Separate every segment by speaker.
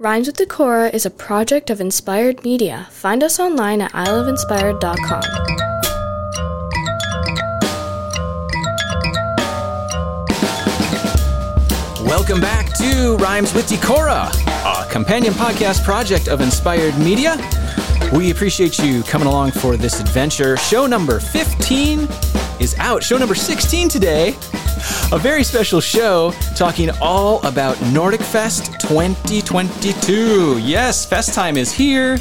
Speaker 1: Rhymes with Decorah is a project of Inspired Media. Find us online at iloveinspired.com.
Speaker 2: Welcome back to Rhymes with Decorah, a companion podcast project of Inspired Media. We appreciate you coming along for this adventure. Show number 15 is out. Show number 16 today. A very special show talking all about Nordic Fest 2022. Yes, Fest time is here.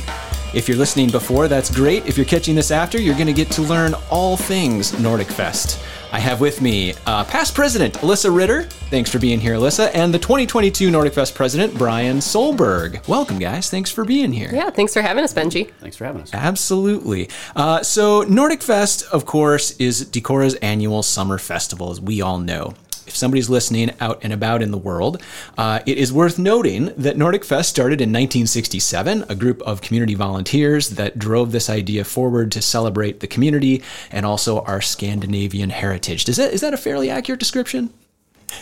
Speaker 2: If you're listening before, that's great. If you're catching this after, you're going to get to learn all things Nordic Fest. I have with me uh, past president Alyssa Ritter. Thanks for being here, Alyssa, and the 2022 Nordic Fest president Brian Solberg. Welcome, guys. Thanks for being here.
Speaker 3: Yeah, thanks for having us, Benji.
Speaker 4: Thanks for having us.
Speaker 2: Absolutely. Uh, so, Nordic Fest, of course, is Decorah's annual summer festival, as we all know. If somebody's listening out and about in the world, uh, it is worth noting that Nordic Fest started in 1967, a group of community volunteers that drove this idea forward to celebrate the community and also our Scandinavian heritage. Is that, is that a fairly accurate description?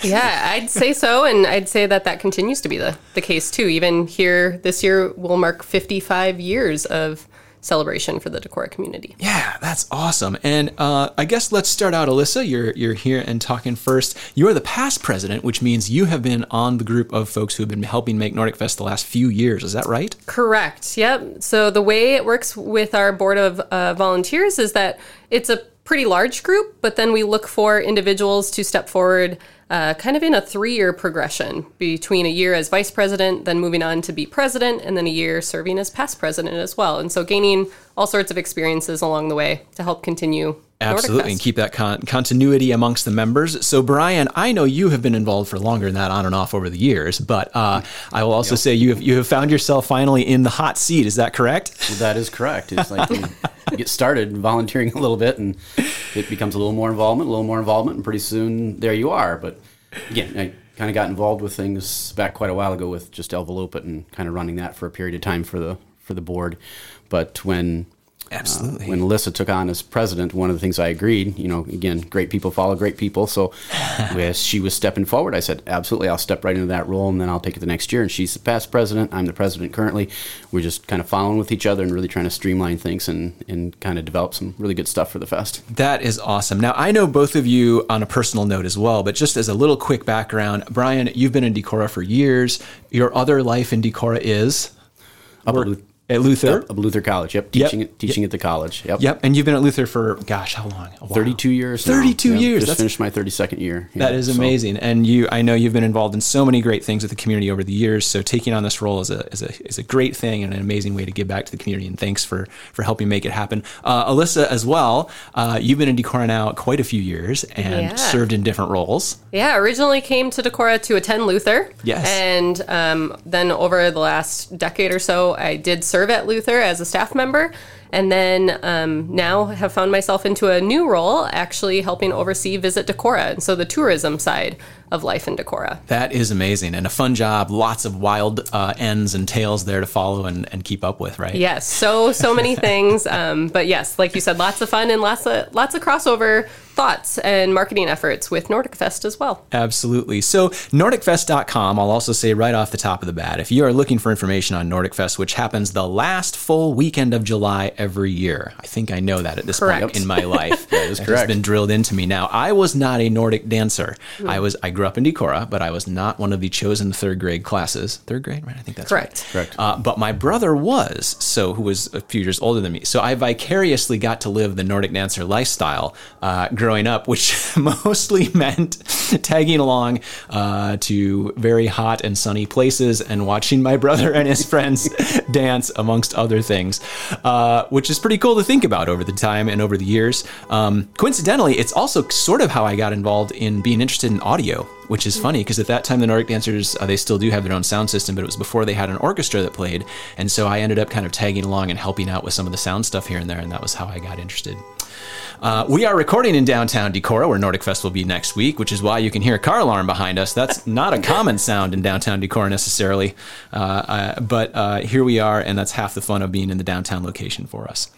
Speaker 3: Yeah, I'd say so. And I'd say that that continues to be the, the case too. Even here this year, we'll mark 55 years of celebration for the Decorah community.
Speaker 2: Yeah, that's awesome. And uh, I guess let's start out, Alyssa. You're you're here and talking first. You are the past president, which means you have been on the group of folks who have been helping make Nordic Fest the last few years. Is that right?
Speaker 3: Correct. Yep. So the way it works with our board of uh, volunteers is that it's a pretty large group, but then we look for individuals to step forward uh, kind of in a three year progression between a year as vice president, then moving on to be president, and then a year serving as past president as well. And so gaining all sorts of experiences along the way to help continue.
Speaker 2: Absolutely, and keep that con- continuity amongst the members. So, Brian, I know you have been involved for longer than that, on and off over the years. But uh, I will also yep. say you have you have found yourself finally in the hot seat. Is that correct?
Speaker 4: Well, that is correct. It's like you get started volunteering a little bit, and it becomes a little more involvement, a little more involvement, and pretty soon there you are. But again, I kind of got involved with things back quite a while ago with just Elvelopet and kind of running that for a period of time for the for the board. But when
Speaker 2: Absolutely.
Speaker 4: Uh, when Alyssa took on as president, one of the things I agreed, you know, again, great people follow great people. So as she was stepping forward, I said, absolutely, I'll step right into that role and then I'll take it the next year. And she's the past president. I'm the president currently. We're just kind of following with each other and really trying to streamline things and, and kind of develop some really good stuff for the fest.
Speaker 2: That is awesome. Now, I know both of you on a personal note as well, but just as a little quick background, Brian, you've been in Decorah for years. Your other life in Decorah is?
Speaker 4: Up
Speaker 2: at Luther.
Speaker 4: Yep, Luther College. Yep, teaching yep. teaching yep. at the college. Yep.
Speaker 2: Yep. And you've been at Luther for gosh, how long?
Speaker 4: Thirty-two years.
Speaker 2: Thirty-two
Speaker 4: now.
Speaker 2: years.
Speaker 4: Just That's, finished my thirty-second year.
Speaker 2: That is amazing. So. And you, I know you've been involved in so many great things with the community over the years. So taking on this role is a is a is a great thing and an amazing way to give back to the community. And thanks for for helping make it happen. Uh, Alyssa, as well. Uh, you've been in Decorah now quite a few years and yeah. served in different roles.
Speaker 3: Yeah. Originally came to Decorah to attend Luther.
Speaker 2: Yes.
Speaker 3: And um, then over the last decade or so, I did serve at Luther as a staff member. And then um, now have found myself into a new role, actually helping oversee Visit Decorah, and so the tourism side of life in Decorah.
Speaker 2: That is amazing and a fun job. Lots of wild uh, ends and tails there to follow and, and keep up with, right?
Speaker 3: Yes, so so many things. Um, but yes, like you said, lots of fun and lots of lots of crossover thoughts and marketing efforts with Nordic Fest as well.
Speaker 2: Absolutely. So, NordicFest.com, I'll also say right off the top of the bat, if you are looking for information on Nordic Fest, which happens the last full weekend of July every year, I think I know that at this
Speaker 3: correct.
Speaker 2: point in my life.
Speaker 4: that is correct.
Speaker 2: It's been drilled into me. Now, I was not a Nordic dancer. Mm. I was I grew up in Decorah, but I was not one of the chosen third grade classes. Third grade, right? I think that's
Speaker 3: correct.
Speaker 2: Right.
Speaker 4: Correct.
Speaker 2: Uh, but my brother was, so who was a few years older than me. So I vicariously got to live the Nordic dancer lifestyle uh, growing up, which mostly meant tagging along uh, to very hot and sunny places and watching my brother and his friends dance, amongst other things, uh, which is pretty cool to think about over the time and over the years. Um, coincidentally, it's also sort of how I got involved in being interested in audio, which is funny because at that time the Nordic Dancers uh, they still do have their own sound system, but it was before they had an orchestra that played, and so I ended up kind of tagging along and helping out with some of the sound stuff here and there, and that was how I got interested. Uh, we are recording in downtown Decorah, where Nordic Fest will be next week, which is why you can hear a car alarm behind us. That's not a common sound in downtown Decorah necessarily, uh, uh, but uh, here we are, and that's half the fun of being in the downtown location for us.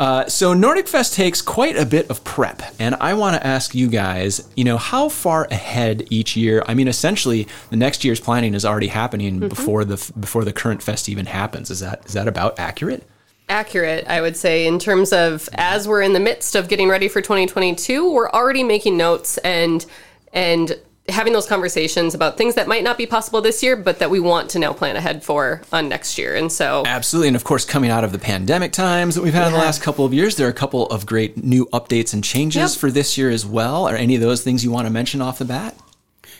Speaker 2: Uh, so Nordic Fest takes quite a bit of prep, and I want to ask you guys, you know, how far ahead each year? I mean, essentially, the next year's planning is already happening mm-hmm. before the before the current fest even happens. Is that is that about accurate?
Speaker 3: Accurate, I would say, in terms of as we're in the midst of getting ready for 2022, we're already making notes and and having those conversations about things that might not be possible this year, but that we want to now plan ahead for on next year. And so,
Speaker 2: absolutely. And of course, coming out of the pandemic times that we've had yeah. in the last couple of years, there are a couple of great new updates and changes yep. for this year as well. Are any of those things you want to mention off the bat?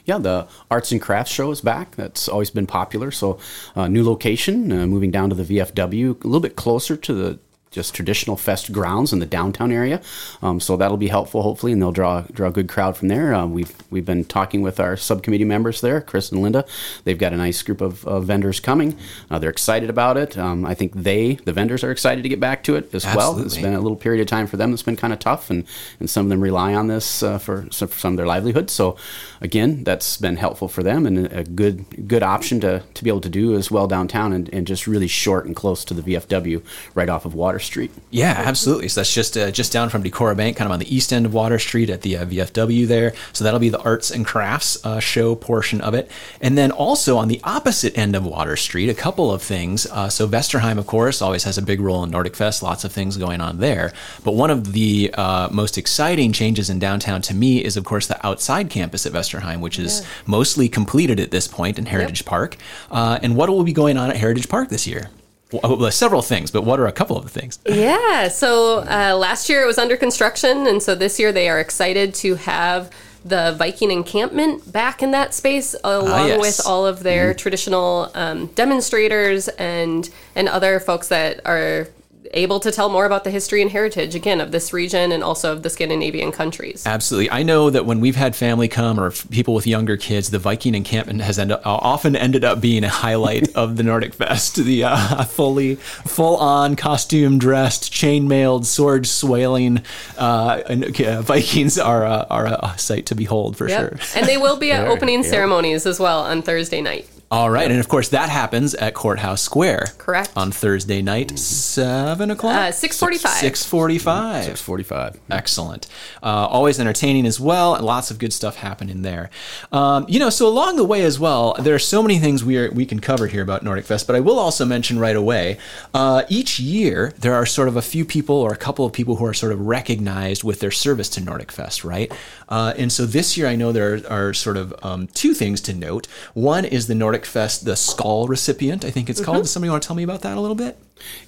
Speaker 4: Yeah, the arts and crafts show is back. That's always been popular. So, uh, new location, uh, moving down to the VFW, a little bit closer to the just traditional fest grounds in the downtown area. Um, so that'll be helpful, hopefully, and they'll draw draw a good crowd from there. Uh, we've we've been talking with our subcommittee members there, Chris and Linda. They've got a nice group of uh, vendors coming. Uh, they're excited about it. Um, I think they, the vendors, are excited to get back to it as Absolutely. well. It's been a little period of time for them that's been kind of tough, and and some of them rely on this uh, for, for some of their livelihood. So again, that's been helpful for them and a good good option to to be able to do as well downtown and, and just really short and close to the VFW right off of Water Street.
Speaker 2: Yeah, absolutely. So that's just uh, just down from Decorah Bank, kind of on the east end of Water Street at the uh, VFW there. So that'll be the arts and crafts uh, show portion of it. And then also on the opposite end of Water Street, a couple of things. Uh, so Vesterheim, of course, always has a big role in Nordic Fest. Lots of things going on there. But one of the uh, most exciting changes in downtown to me is, of course, the outside campus at Vesterheim, which is yeah. mostly completed at this point in Heritage yep. Park. Uh, and what will be going on at Heritage Park this year? Well, several things, but what are a couple of the things?
Speaker 3: Yeah. So uh, last year it was under construction, and so this year they are excited to have the Viking encampment back in that space, along ah, yes. with all of their mm-hmm. traditional um, demonstrators and and other folks that are able to tell more about the history and heritage again of this region and also of the Scandinavian countries.
Speaker 2: Absolutely, I know that when we've had family come or people with younger kids, the Viking encampment has end up, often ended up being a highlight of the Nordic Fest. The uh, fully full on costume dressed, chainmailed, sword swailing uh, uh, Vikings are uh, are a sight to behold for yep. sure.
Speaker 3: and they will be at opening ceremonies as well on Thursday night.
Speaker 2: All right, and of course that happens at Courthouse Square.
Speaker 3: Correct.
Speaker 2: On Thursday night, seven o'clock.
Speaker 3: Uh, six forty-five.
Speaker 2: Six forty-five.
Speaker 4: Six forty-five.
Speaker 2: Excellent. Uh, always entertaining as well, and lots of good stuff happening there. Um, you know, so along the way as well, there are so many things we are, we can cover here about Nordic Fest. But I will also mention right away, uh, each year there are sort of a few people or a couple of people who are sort of recognized with their service to Nordic Fest, right? Uh, and so this year, I know there are, are sort of um, two things to note. One is the Nordic Fest, the Skål recipient, I think it's called. Mm-hmm. Does somebody want to tell me about that a little bit?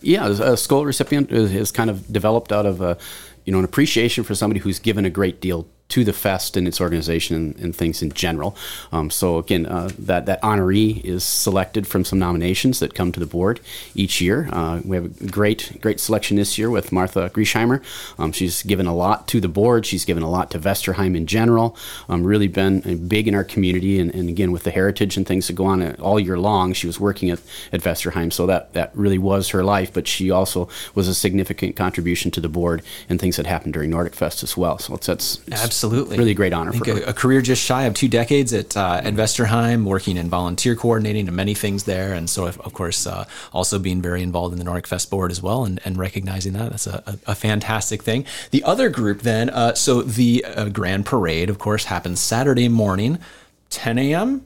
Speaker 4: Yeah, a Skål recipient is, is kind of developed out of a, you know, an appreciation for somebody who's given a great deal to the fest and its organization and, and things in general. Um, so again, uh, that that honoree is selected from some nominations that come to the board each year. Uh, we have a great great selection this year with Martha Griesheimer. Um, she's given a lot to the board. She's given a lot to Vesterheim in general. Um, really been big in our community, and, and, again with the heritage and things that go on all year long. She was working at, at Vesterheim, so that that really was her life. But she also was a significant contribution to the board and things that happened during Nordic Fest as well. So it's that's
Speaker 2: it's, Absolutely.
Speaker 4: Really great honor for
Speaker 2: a, a, career just shy of two decades at, uh, at Vesterheim, working in volunteer coordinating and many things there. And so, of course, uh, also being very involved in the Nordic Fest board as well and, and recognizing that. That's a, a, a fantastic thing. The other group then, uh, so the uh, Grand Parade, of course, happens Saturday morning, 10 a.m.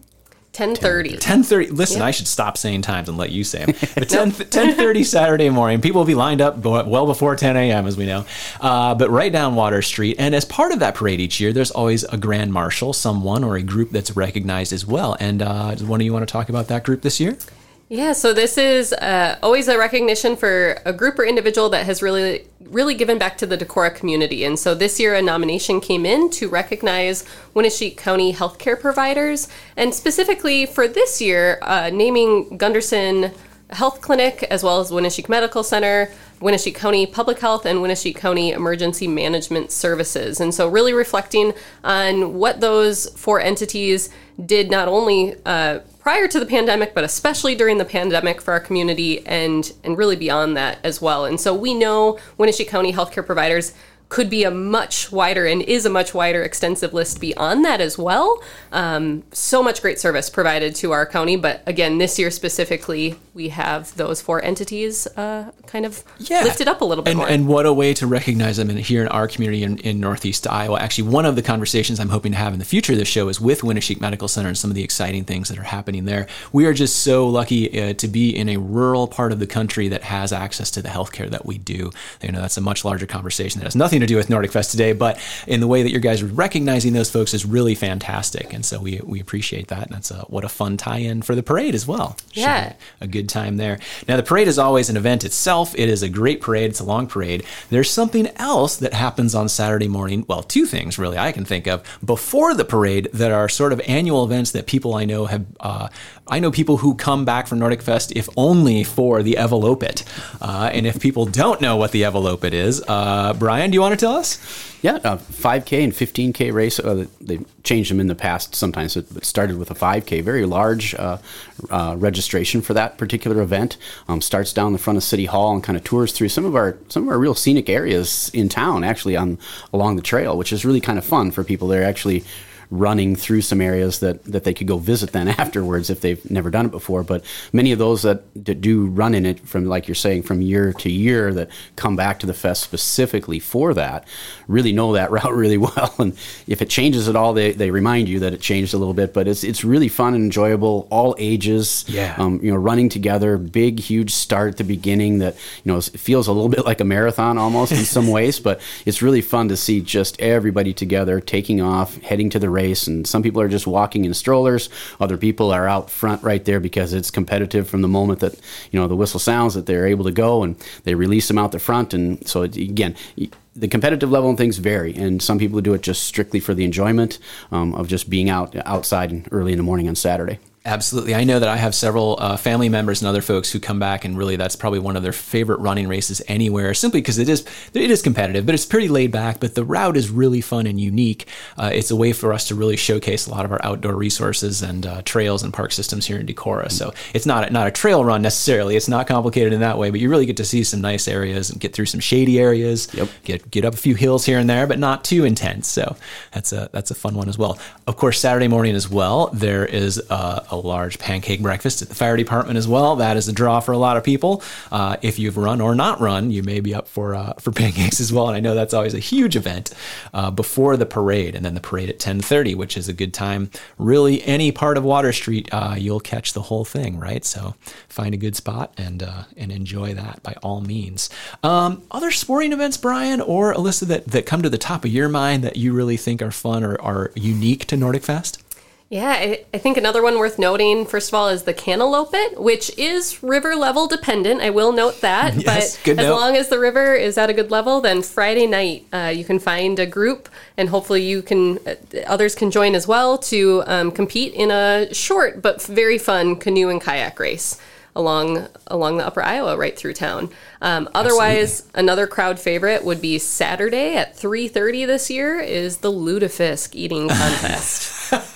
Speaker 3: 10.30
Speaker 2: 10.30 listen i should stop saying times and let you say them but 10, 10.30 saturday morning. People will be lined up well before 10 a.m as we know. Uh, but right down water street and as part of that parade each year there's always a grand marshal someone or a group that's recognized as well. And uh, one of you want to talk about that group this year
Speaker 3: yeah, so this is uh, always a recognition for a group or individual that has really, really given back to the Decorah community. And so this year, a nomination came in to recognize Winneshiek County healthcare providers, and specifically for this year, uh, naming Gundersen Health Clinic as well as Winneshiek Medical Center, Winneshiek County Public Health, and Winneshiek County Emergency Management Services. And so, really reflecting on what those four entities did not only uh, prior to the pandemic, but especially during the pandemic for our community and, and really beyond that as well. And so we know Winneshiek County healthcare providers could be a much wider and is a much wider extensive list beyond that as well. Um, so much great service provided to our county, but again, this year specifically, we have those four entities uh, kind of
Speaker 2: yeah.
Speaker 3: lifted up a little bit
Speaker 2: and,
Speaker 3: more.
Speaker 2: And what a way to recognize them in, here in our community in, in Northeast Iowa. Actually, one of the conversations I'm hoping to have in the future of this show is with Winneshiek Medical Center and some of the exciting things that are happening there. We are just so lucky uh, to be in a rural part of the country that has access to the healthcare that we do. You know, that's a much larger conversation that has nothing to do with Nordic Fest today, but in the way that you guys are recognizing those folks is really fantastic. And so we, we appreciate that. And that's a, what a fun tie-in for the parade as well.
Speaker 3: Yeah.
Speaker 2: a good time there. Now, the parade is always an event itself. It is a great parade. It's a long parade. There's something else that happens on Saturday morning. Well, two things really I can think of before the parade that are sort of annual events that people I know have. Uh, I know people who come back from Nordic Fest if only for the Elvelopet. Uh, and if people don't know what the Elvelopet is, uh, Brian, do you want to tell us?
Speaker 4: Yeah, a 5K and 15K race. Uh, they changed them in the past sometimes. It started with a 5K, very large uh, uh, registration for that particular event. Um, starts down the front of City Hall and kind of tours through some of our some of our real scenic areas in town, actually on along the trail, which is really kind of fun for people. They're actually running through some areas that, that they could go visit then afterwards if they've never done it before. But many of those that, that do run in it from, like you're saying, from year to year that come back to the fest specifically for that really know that route really well. And if it changes at all, they, they remind you that it changed a little bit. But it's, it's really fun and enjoyable, all ages.
Speaker 2: Yeah.
Speaker 4: Um, you know, running together, big, huge start at the beginning that, you know, it feels a little bit like a marathon almost in some ways, but it's really fun to see just everybody together taking off, heading to the race. And some people are just walking in strollers. Other people are out front right there because it's competitive from the moment that, you know, the whistle sounds that they're able to go and they release them out the front. And so, it, again, the competitive level and things vary, and some people do it just strictly for the enjoyment um, of just being out outside early in the morning on Saturday.
Speaker 2: Absolutely. I know that I have several uh, family members and other folks who come back, and really that's probably one of their favorite running races anywhere, simply because it is it is competitive, but it's pretty laid back. But the route is really fun and unique. Uh, it's a way for us to really showcase a lot of our outdoor resources and uh, trails and park systems here in Decorah. So it's not a, not a trail run necessarily. It's not complicated in that way, but you really get to see some nice areas and get through some shady areas.
Speaker 4: Yep.
Speaker 2: Get get up a few hills here and there, but not too intense. So that's a that's a fun one as well. Of course, Saturday morning as well, there is a, large pancake breakfast at the fire department as well. That is a draw for a lot of people. Uh, if you've run or not run, you may be up for uh, for pancakes as well. And I know that's always a huge event uh, before the parade, and then the parade at 10:30, which is a good time. Really, any part of Water Street, uh, you'll catch the whole thing, right? So find a good spot and uh, and enjoy that by all means. Um, other sporting events, Brian or Alyssa, that that come to the top of your mind that you really think are fun or are unique to Nordic Fest?
Speaker 3: Yeah, I, I think another one worth noting, first of all, is the Kanolopet, which is river level dependent. I will note that.
Speaker 2: Yes,
Speaker 3: but as
Speaker 2: note.
Speaker 3: long as the river is at a good level, then Friday night uh, you can find a group, and hopefully you can uh, others can join as well to um, compete in a short but very fun canoe and kayak race along along the Upper Iowa right through town. Um, otherwise, another crowd favorite would be Saturday at 3:30 this year is the lutefisk eating contest.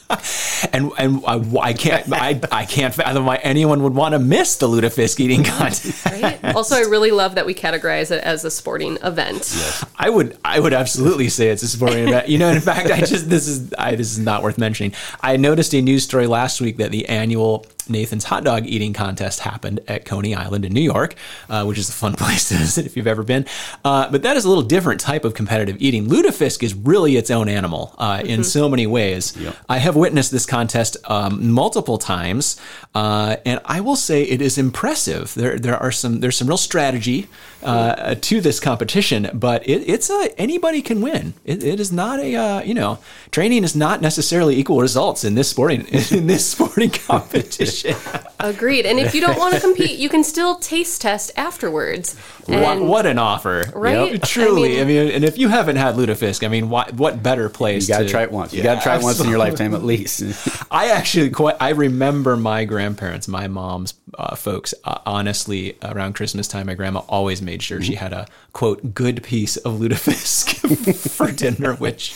Speaker 2: and and I, I can't I, I can't fathom why anyone would want to miss the lutefisk eating contest.
Speaker 3: Right? also, I really love that we categorize it as a sporting event.
Speaker 2: I would I would absolutely say it's a sporting event. You know, in fact, I just this is I, this is not worth mentioning. I noticed a news story last week that the annual Nathan's hot dog eating contest happened at Coney Island in New York, uh, which is a fun place to visit if you've ever been. Uh, but that is a little different type of competitive eating. Lutefisk is really its own animal uh, in so many ways. I have witnessed this contest um, multiple times, uh, and I will say it is impressive. There there are some there's some real strategy uh, to this competition, but it, it's a anybody can win. It, it is not a uh, you know training is not necessarily equal results in this sporting in this sporting competition.
Speaker 3: Agreed. And if you don't want to compete, you can still taste test afterwards.
Speaker 2: what,
Speaker 3: And-
Speaker 2: what an offer,
Speaker 3: Right?
Speaker 2: Yep. Truly, I
Speaker 3: I
Speaker 2: mean,
Speaker 3: mean-
Speaker 2: and if you haven't had lutefisk, I mean, what what better place?
Speaker 4: You got to
Speaker 2: to
Speaker 4: try it once. You
Speaker 2: Yeah,
Speaker 4: got to try it once in your lifetime at least.
Speaker 2: I actually quite. I remember my grandparents, my mom's uh, folks. Uh, honestly, around Christmas time, my grandma always made sure she had a quote good piece of lutefisk for dinner, which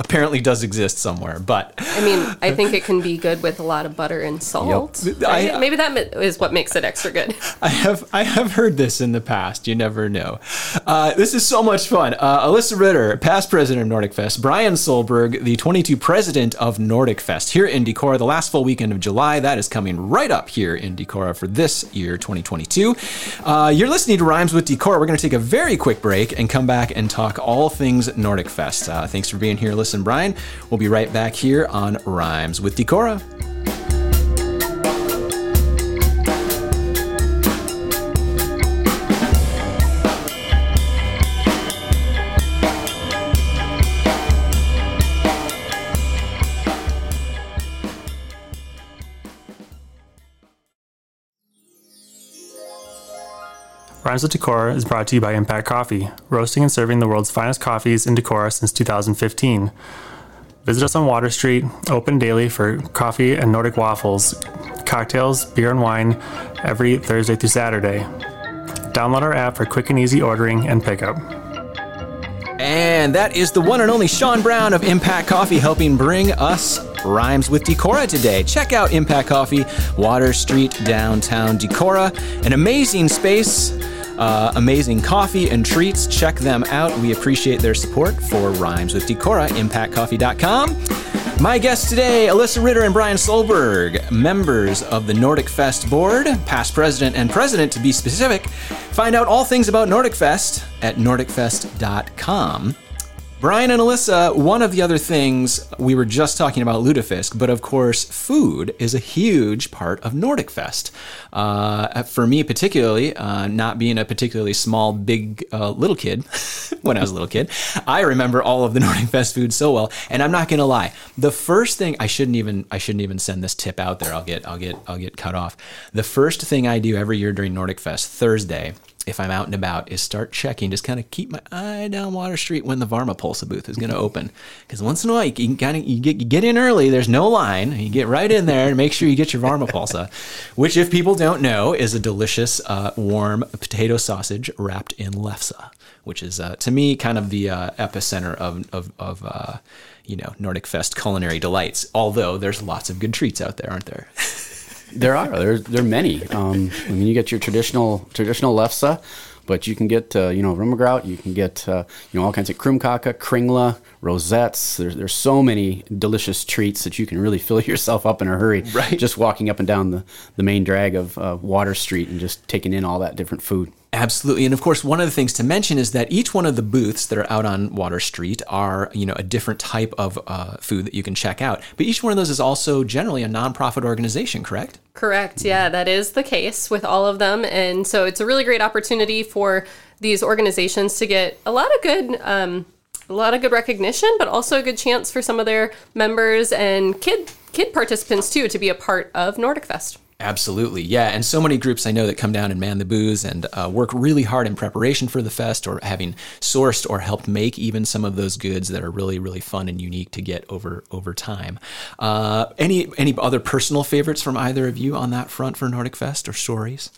Speaker 2: apparently does exist somewhere. But
Speaker 3: I mean, I think it can be good with a lot of butter and salt.
Speaker 2: Yep.
Speaker 3: right?
Speaker 2: I-
Speaker 3: Maybe that is what makes it extra good.
Speaker 2: I have I have heard this in the past. You never know. Uh, this is so much fun. Uh, Alyssa Ritter, past president of Nordic Fest. Brian Solberg, the 22 president of Nordic Fest here in Decorah. The last full weekend of July. That is coming right up here in Decorah for this year, 2022. Uh, you're listening to Rhymes with Decorah. We're going to take a very quick break and come back and talk all things Nordic Fest. Uh, thanks for being here. Listen, Brian. We'll be right back here on Rhymes with Decorah.
Speaker 5: Rhymes with Decorah is brought to you by Impact Coffee, roasting and serving the world's finest coffees in Decorah since 2015. Visit us on Water Street, open daily for coffee and Nordic waffles, cocktails, beer, and wine every Thursday through Saturday. Download our app for quick and easy ordering and pickup.
Speaker 2: And that is the one and only Sean Brown of Impact Coffee helping bring us Rhymes with Decorah today. Check out Impact Coffee, Water Street, downtown Decorah. An amazing space, uh, amazing coffee and treats. Check them out. We appreciate their support for Rhymes with Decorah, impactcoffee.com. My guests today, Alyssa Ritter and Brian Solberg, members of the Nordic Fest board, past president and president to be specific. Find out all things about Nordic Fest at nordicfest.com. Brian and Alyssa, one of the other things we were just talking about lutefisk, but of course, food is a huge part of Nordic Fest. Uh, for me, particularly, uh, not being a particularly small, big uh, little kid when I was a little kid, I remember all of the Nordic Fest food so well. And I'm not going to lie, the first thing I shouldn't even I shouldn't even send this tip out there. I'll get I'll get I'll get cut off. The first thing I do every year during Nordic Fest Thursday if I'm out and about, is start checking, just kind of keep my eye down Water Street when the Varma Pulsa booth is going to open. Because once in a while, you kind of you get you get in early. There's no line. You get right in there and make sure you get your Varma Pulsa, which, if people don't know, is a delicious uh, warm potato sausage wrapped in lefse, which is uh, to me kind of the uh, epicenter of of, of uh, you know Nordic Fest culinary delights. Although there's lots of good treats out there, aren't there?
Speaker 4: There are. There, there are many. Um, I mean, you get your traditional traditional lefse, but you can get uh, you know rummergrout. You can get uh, you know all kinds of krumkaka, kringla, rosettes. There's there's so many delicious treats that you can really fill yourself up in a hurry.
Speaker 2: Right.
Speaker 4: Just walking up and down the the main drag of uh, Water Street and just taking in all that different food.
Speaker 2: Absolutely. And of course, one of the things to mention is that each one of the booths that are out on Water Street are, you know, a different type of uh, food that you can check out. But each one of those is also generally a nonprofit organization, correct?
Speaker 3: Correct. Yeah, that is the case with all of them. And so it's a really great opportunity for these organizations to get a lot of good. Um, a lot of good recognition, but also a good chance for some of their members and kid kid participants too to be a part of Nordic Fest.
Speaker 2: Absolutely, yeah. And so many groups I know that come down and man the booths and uh, work really hard in preparation for the fest or having sourced or helped make even some of those goods that are really, really fun and unique to get over over time. Uh, any any other personal favorites from either of you on that front for Nordic Fest or stories?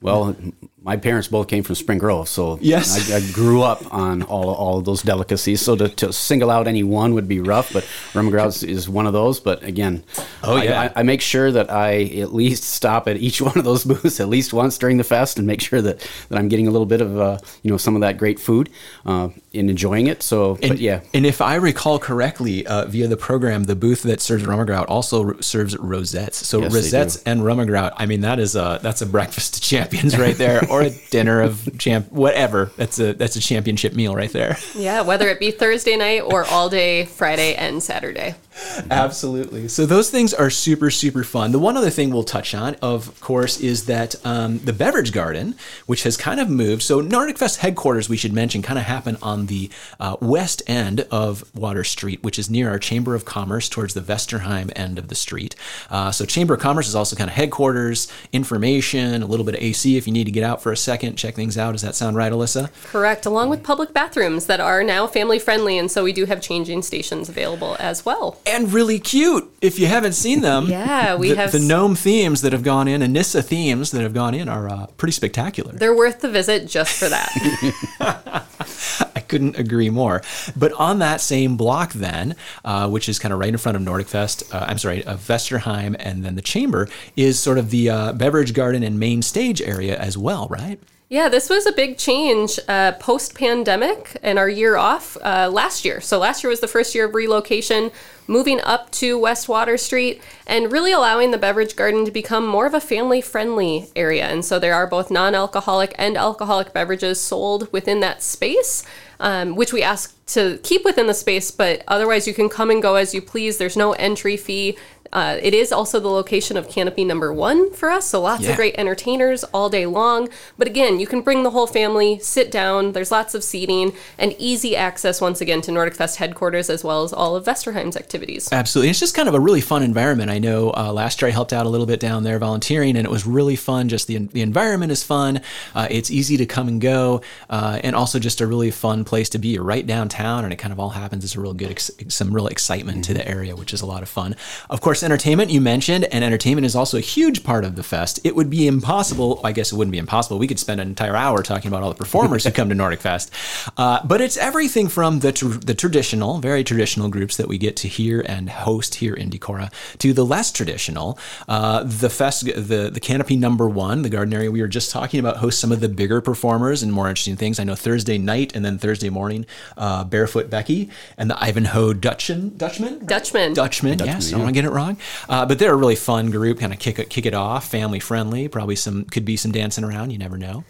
Speaker 4: Well, my parents both came from Spring Grove, so
Speaker 2: Yes.
Speaker 4: I, I grew up on all, all of those delicacies. So to, to single out any one would be rough, but rummergrout is, is one of those. But again,
Speaker 2: Oh,
Speaker 4: I-
Speaker 2: yeah.
Speaker 4: I, I make sure that I at least stop at each one of those booths at least once during the fest and make sure that, that I'm getting a little bit of uh, you know some of that great food uh, and enjoying it. So,
Speaker 2: And,
Speaker 4: but yeah,
Speaker 2: And if I recall correctly, uh, via the program, the booth that serves rummergrout also r- serves rosettes. So
Speaker 4: Yes,
Speaker 2: rosettes and rummergrout. I mean, that is a that's a breakfast of champions right there, or a dinner of champ, whatever. That's a that's a championship meal right there.
Speaker 3: Yeah, whether it be Thursday night or all day Friday and Saturday.
Speaker 2: Absolutely. So those things are super, super fun. The one other thing we'll touch on, of course, is that um, the beverage garden, which has kind of moved. So Nordic Fest headquarters, we should mention, kind of happen on the uh, west end of Water Street, which is near our Chamber of Commerce towards the Vesterheim end of the street. Uh, so Chamber of Commerce is also kind of headquarters, information, a little bit of AC if you need to get out for a second, check things out. Does that sound right, Alyssa?
Speaker 3: Correct, along with public bathrooms that are now family friendly, and so we do have changing stations available as well.
Speaker 2: And really cute. If you haven't seen them,
Speaker 3: Yeah, we
Speaker 2: the,
Speaker 3: have
Speaker 2: the gnome themes that have gone in and Nissa themes that have gone in are uh, pretty spectacular.
Speaker 3: They're worth the visit just for that.
Speaker 2: I couldn't agree more. But on that same block, then, uh, which is kind of right in front of Nordic Fest, uh, I'm sorry, of Vesterheim, and then the Chamber is sort of the uh, beverage garden and main stage area as well, right?
Speaker 3: Yeah, this was a big change uh, post pandemic and our year off uh, last year. So, last year was the first year of relocation, moving up to West Water Street, and really allowing the beverage garden to become more of a family friendly area. And so, there are both non alcoholic and alcoholic beverages sold within that space. Um, which we ask to keep within the space, but otherwise you can come and go as you please. There's no entry fee. Uh, it is also the location of canopy number one for us, so lots
Speaker 2: Yeah.
Speaker 3: of great entertainers all day long. But again, you can bring the whole family, sit down. There's lots of seating and easy access once again to Nordic Fest headquarters as well as all of Vesterheim's activities.
Speaker 2: Absolutely. It's just kind of a really fun environment. I know uh, last year I helped out a little bit down there volunteering, and it was really fun. Just the, the environment is fun. Uh, it's easy to come and go, uh, and also just a really fun place to be. You're right downtown, and it kind of all happens. It's a real good, ex- some real excitement to the area, which is a lot of fun. Of course, entertainment you mentioned, and entertainment is also a huge part of the fest. It would be impossible. I guess it wouldn't be impossible. We could spend an entire hour talking about all the performers who come to Nordic Fest, uh, but it's everything from the tr- the traditional, very traditional groups that we get to hear and host here in Decorah to the less traditional. Uh, the fest, the the canopy number one, the garden area we were just talking about, hosts some of the bigger performers and more interesting things. I know Thursday night and then Thursday morning, uh, Barefoot Becky and the Ivanhoe Dutchin, Dutchman,
Speaker 3: Dutchman.
Speaker 2: Dutchman, yes, I don't want to get it wrong. Uh, but they're a really fun group, kind of kick it, kick it off, family friendly. Probably some could be some dancing around. You never know.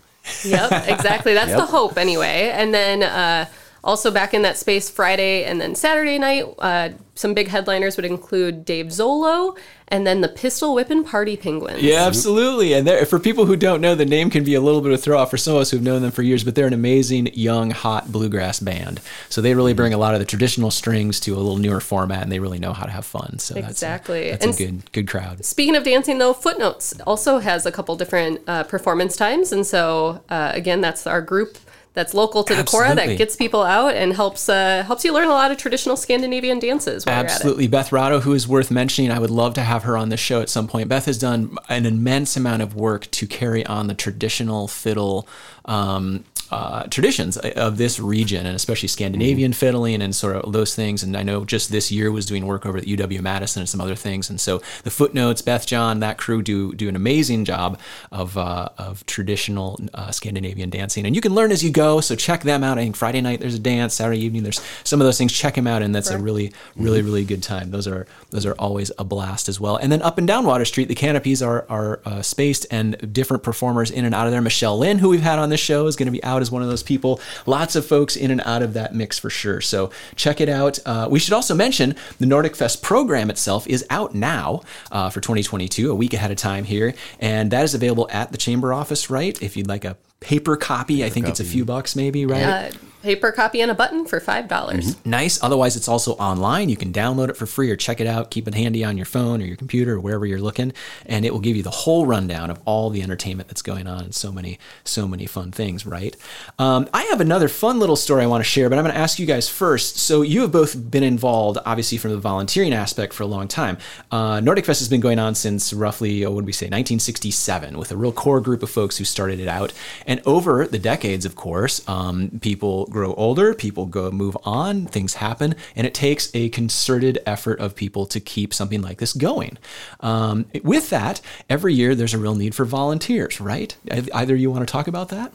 Speaker 3: yep, exactly. That's the hope anyway. And then uh, also back in that space Friday and then Saturday night, uh, some big headliners would include Dave Zollo and then the Pistol Whipping Party Penguins.
Speaker 2: Yeah, absolutely. And for people who don't know, the name can be a little bit of a throw off for some of us who've known them for years, but they're an amazing, young, hot bluegrass band. So they really bring a lot of the traditional strings to a little newer format, and they really know how to have fun. So that's a-
Speaker 3: Exactly.
Speaker 2: that's a good, good crowd.
Speaker 3: Speaking of dancing, though, Footnotes also has a couple different uh, performance times, and so uh, again, that's our group that's local to Decorah
Speaker 2: Absolutely.
Speaker 3: that gets people out and helps uh, helps you learn a lot of traditional Scandinavian dances.
Speaker 2: Absolutely. Beth Rotto, who is worth mentioning, I would love to have her on the show at some point. Beth has done an immense amount of work to carry on the traditional fiddle um, uh, traditions of this region, and especially Scandinavian fiddling and sort of those things. And I know just this year was doing work over at UW Madison and some other things. And so the footnotes, Beth John, that crew do do an amazing job of uh, of traditional uh, Scandinavian dancing. And you can learn as you go. So check them out. I think Friday night there's a dance, Saturday evening there's some of those things. Check them out, and that's a really, really, really good time. Those are those are always a blast as well. And then up and down Water Street, the canopies are are uh, spaced and different performers in and out of there. Michelle Lynn, who we've had on this show, is going to be out as one of those people. Lots of folks in and out of that mix for sure. So check it out. Uh, we should also mention the Nordic Fest program itself is out now uh, for 2022, a week ahead of time here, and that is available at the chamber office. Right, if you'd like a paper copy, I think it's a few bucks maybe. Right.
Speaker 3: Uh, paper copy and a button for five dollars.
Speaker 2: nice. Otherwise, it's also online. You can download it for free or check it out. Keep it handy on your phone or your computer or wherever you're looking, and it will give you the whole rundown of all the entertainment that's going on and so many, so many fun things. Right. Um, I have another fun little story I want to share, but I'm going to ask you guys first. So you have both been involved, obviously, from the volunteering aspect for a long time. Uh, Nordic Fest has been going on since roughly, oh, what did we say, 1967, with a real core group of folks who started it out. And over the decades, of course, um, people grow older, people go move on, things happen, and it takes a concerted effort of people to keep something like this going. Um, with that, every year there's a real need for volunteers, right? Either you want to talk about that?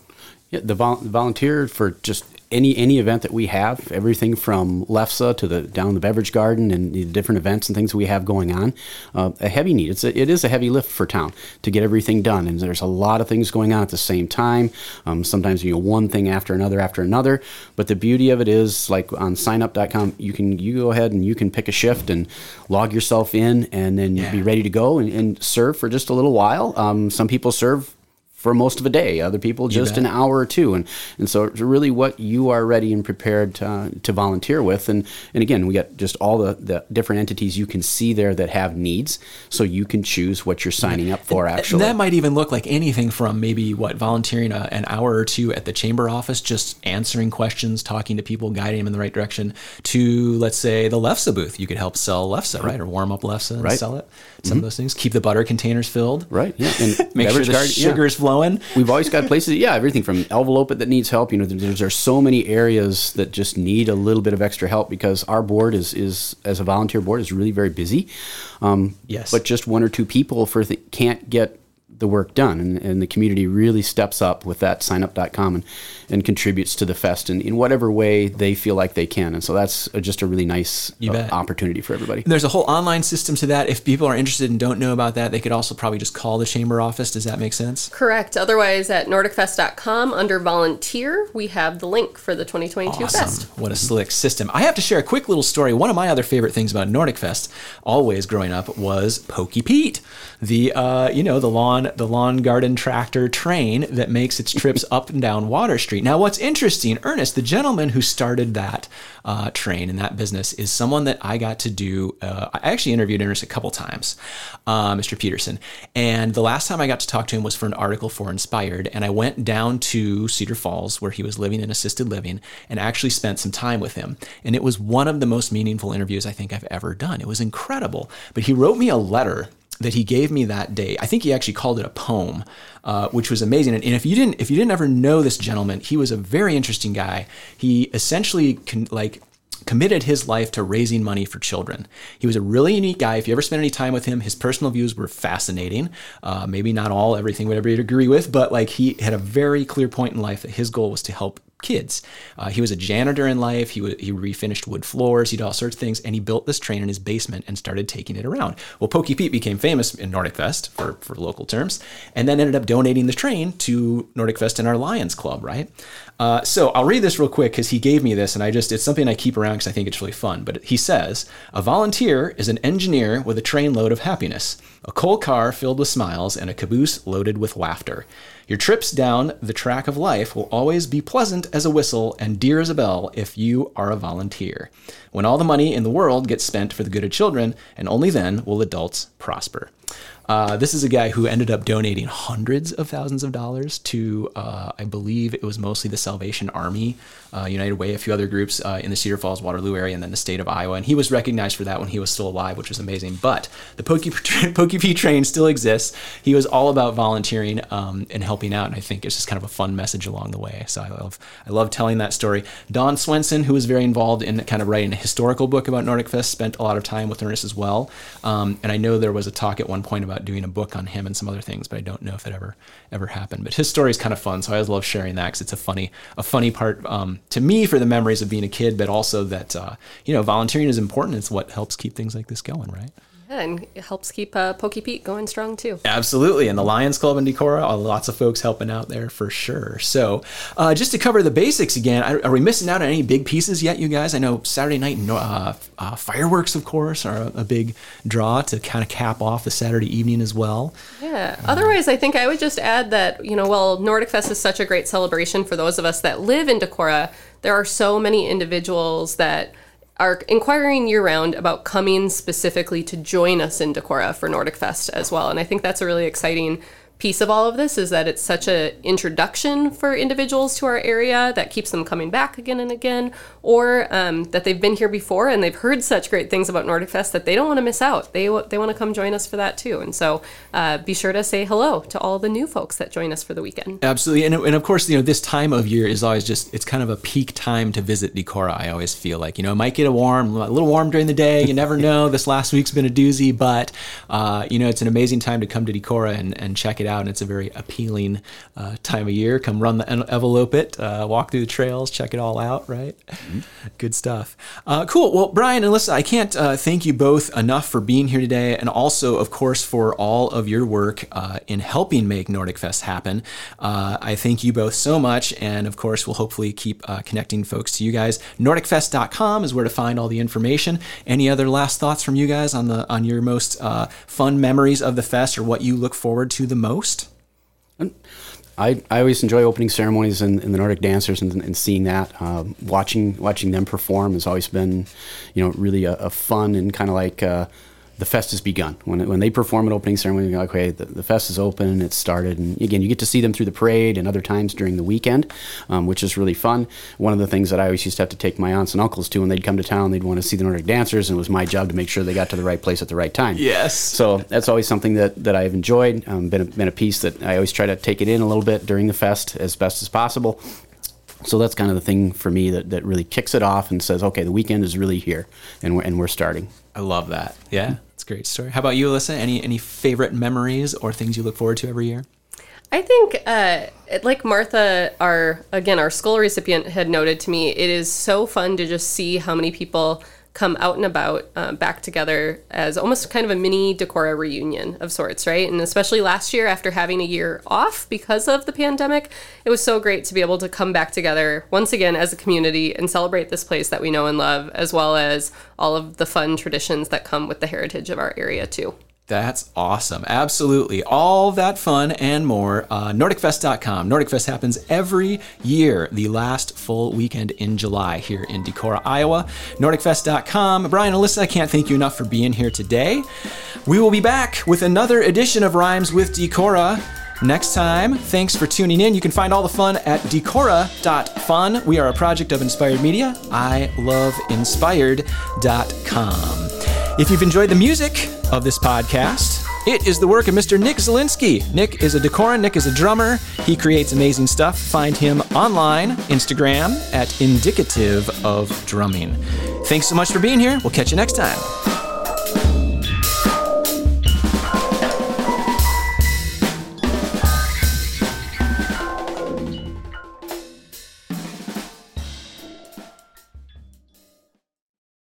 Speaker 4: Yeah, the vol- volunteer for just any any event that we have, everything from LEFSA to the down the beverage garden and the different events and things we have going on, uh, a heavy need. It's a, it is a heavy lift for town to get everything done, and there's a lot of things going on at the same time. Um, sometimes you know one thing after another after another. But the beauty of it is, like on signup.com, you can you go ahead and you can pick a shift and log yourself in, and then
Speaker 2: Yeah.
Speaker 4: be ready to go and, and serve for just a little while. Um, some people serve for most of a day. Other people just an hour or two, and and so it's really what you are ready and prepared to, to volunteer with. And and again, we got just all the the different entities you can see there that have needs, so you can choose what you're signing up for. Uh, actually,
Speaker 2: And that might even look like anything from maybe what volunteering a, an hour or two at the chamber office, just answering questions, talking to people, guiding them in the right direction, to let's say the Lefsa booth. You could help sell Lefsa, right, or warm up Lefsa and
Speaker 4: Right.
Speaker 2: sell it. Some of mm-hmm. those things. Keep the butter containers filled.
Speaker 4: right? Yeah, and
Speaker 2: Make sure the
Speaker 4: garden- yeah.
Speaker 2: sugar's flowing flowing.
Speaker 4: We've always got places, yeah, everything from Elvelopet that needs help. You know, there's, there's so many areas that just need a little bit of extra help because our board is, is as a volunteer board, is really very busy. Um,
Speaker 2: Yes.
Speaker 4: But just one or two people for th- can't get the work done, and, and the community really steps up with that signup.com and, and contributes to the fest in, in whatever way they feel like they can. And so that's uh, just a really nice uh, opportunity for everybody.
Speaker 2: There's a whole online system to that. If people are interested and don't know about that, they could also probably just call the chamber office. Does that make sense?
Speaker 3: Correct. Otherwise, at nordicfest.com under volunteer, we have the link for the 2022 fest.
Speaker 2: What a slick system. I have to share a quick little story. One of my other favorite things about Nordic Fest, always growing up, was Pokey Pete, the uh, you know the lawn the lawn garden tractor train that makes its trips up and down Water Street. Now, what's interesting, Ernest, the gentleman who started that uh, train and that business, is someone that I got to do. Uh, I actually interviewed Ernest a couple times, uh, Mr. Peterson, and the last time I got to talk to him was for an article for Inspired, and I went down to Cedar Falls where he was living in assisted living and actually spent some time with him. And it was one of the most meaningful interviews I think I've ever done. It was incredible. But he wrote me a letter that he gave me that day. I think he actually called it a poem, uh, which was amazing. And, and if you didn't, if you didn't ever know this gentleman, he was a very interesting guy. He essentially con- like committed his life to raising money for children. He was a really unique guy. If you ever spent any time with him, his personal views were fascinating. Uh, maybe not all everything would everybody agree with, but like he had a very clear point in life that his goal was to help kids. Uh, he was a janitor in life. He would, he refinished wood floors. He did all sorts of things, and he built this train in his basement and started taking it around. Well, Pokey Pete became famous in Nordic Fest for for local terms, and then ended up donating the train to Nordic Fest and our Lions Club. Right. Uh, so I'll read this real quick because he gave me this, and I just it's something I keep around because I think it's really fun. But he says, "A volunteer is an engineer with a train load of happiness, a coal car filled with smiles, and a caboose loaded with laughter." Your trips down the track of life will always be pleasant as a whistle and dear as a bell if you are a volunteer. When all the money in the world gets spent for the good of children, and only then will adults prosper. Uh, this is a guy who ended up donating hundreds of thousands of dollars to, uh, I believe it was mostly the Salvation Army, uh, United Way, a few other groups uh, in the Cedar Falls, Waterloo area, and then the state of Iowa. And he was recognized for that when he was still alive, which was amazing. But the Pokey, Pokey P train still exists. He was all about volunteering um, and helping out, and I think it's just kind of a fun message along the way. So I love, I love telling that story. Don Swenson, who was very involved in kind of writing a historical book about Nordic Fest, spent a lot of time with Ernest as well. Um, and I know there was a talk at one point about doing a book on him and some other things, but I don't know if it ever ever happened. But his story is kind of fun, so I always love sharing that because it's a funny a funny part um, to me for the memories of being a kid, but also that uh, you know volunteering is important. It's what helps keep things like this going, right?
Speaker 3: Yeah, and it helps keep uh, Pokey Pete going strong too.
Speaker 2: Absolutely. And the Lions Club in Decorah, lots of folks helping out there for sure. So, uh, just to cover the basics again, are, are we missing out on any big pieces yet, you guys? I know Saturday night uh, uh, fireworks, of course, are a, a big draw to kind of cap off the Saturday evening as well.
Speaker 3: Yeah. Otherwise, I think I would just add that, you know, while Nordic Fest is such a great celebration for those of us that live in Decorah, there are so many individuals that are inquiring year round about coming specifically to join us in Decorah for Nordic Fest as well. And I think that's a really exciting piece of all of this is that it's such an introduction for individuals to our area that keeps them coming back again and again or um, that they've been here before and they've heard such great things about nordic fest that they don't want to miss out they, they want to come join us for that too and so uh, be sure to say hello to all the new folks that join us for the weekend
Speaker 2: Absolutely, and, and of course, you know this time of year is always just it's kind of a peak time to visit Decorah. I always feel like you know it might get a warm, a little warm during the day. You never know. this last week's been a doozy, but uh, you know it's an amazing time to come to Decorah and, and check it out. And it's a very appealing uh, time of year. Come run the Elvelopet, uh, walk through the trails, check it all out. Right, good stuff. Uh, cool. Well, Brian and Alyssa, I can't uh, thank you both enough for being here today, and also, of course, for all of your work uh, in helping make Nordic Fest happen. Uh, I thank you both so much, and of course, we'll hopefully keep uh, connecting folks to you guys. NordicFest.com is where to find all the information. Any other last thoughts from you guys on the on your most uh, fun memories of the fest, or what you look forward to the most?
Speaker 4: I, I always enjoy opening ceremonies and, and the Nordic dancers and, and seeing that. Um, watching watching them perform has always been, you know, really a, a fun and kind of like uh, the fest has begun. When, when they perform an opening ceremony, you're like, okay, the, the fest is open, it's started. And again, you get to see them through the parade and other times during the weekend, um, which is really fun. One of the things that I always used to have to take my aunts and uncles to when they'd come to town, they'd want to see the Nordic dancers, and it was my job to make sure they got to the right place at the right time.
Speaker 2: Yes.
Speaker 4: So that's always something that, that I've enjoyed. Um, been, a, been a piece that I always try to take it in a little bit during the fest as best as possible. So that's kind of the thing for me that, that really kicks it off and says, okay, the weekend is really here, and we're, and we're starting.
Speaker 2: I love that. Yeah, it's a great story. How about you, Alyssa? Any any favorite memories or things you look forward to every year?
Speaker 3: I think, uh, like Martha, our again our school recipient had noted to me, it is so fun to just see how many people come out and about uh, back together as almost kind of a mini Decorah reunion of sorts, right? And especially last year, after having a year off because of the pandemic, it was so great to be able to come back together once again as a community and celebrate this place that we know and love, as well as all of the fun traditions that come with the heritage of our area, too.
Speaker 2: That's awesome. Absolutely. All that fun and more. Uh, NordicFest.com. NordicFest happens every year, the last full weekend in July here in Decorah, Iowa. NordicFest.com. Brian, Alyssa, I can't thank you enough for being here today. We will be back with another edition of Rhymes with Decorah. Next time, thanks for tuning in. You can find all the fun at decorah.fun. We are a project of Inspired Media. I love inspired.com. If you've enjoyed the music of this podcast, it is the work of Mr. Nick Zielinski. Nick is a Decoran, Nick is a drummer. He creates amazing stuff. Find him online, Instagram, at Indicative of Drumming. Thanks so much for being here. We'll catch you next time.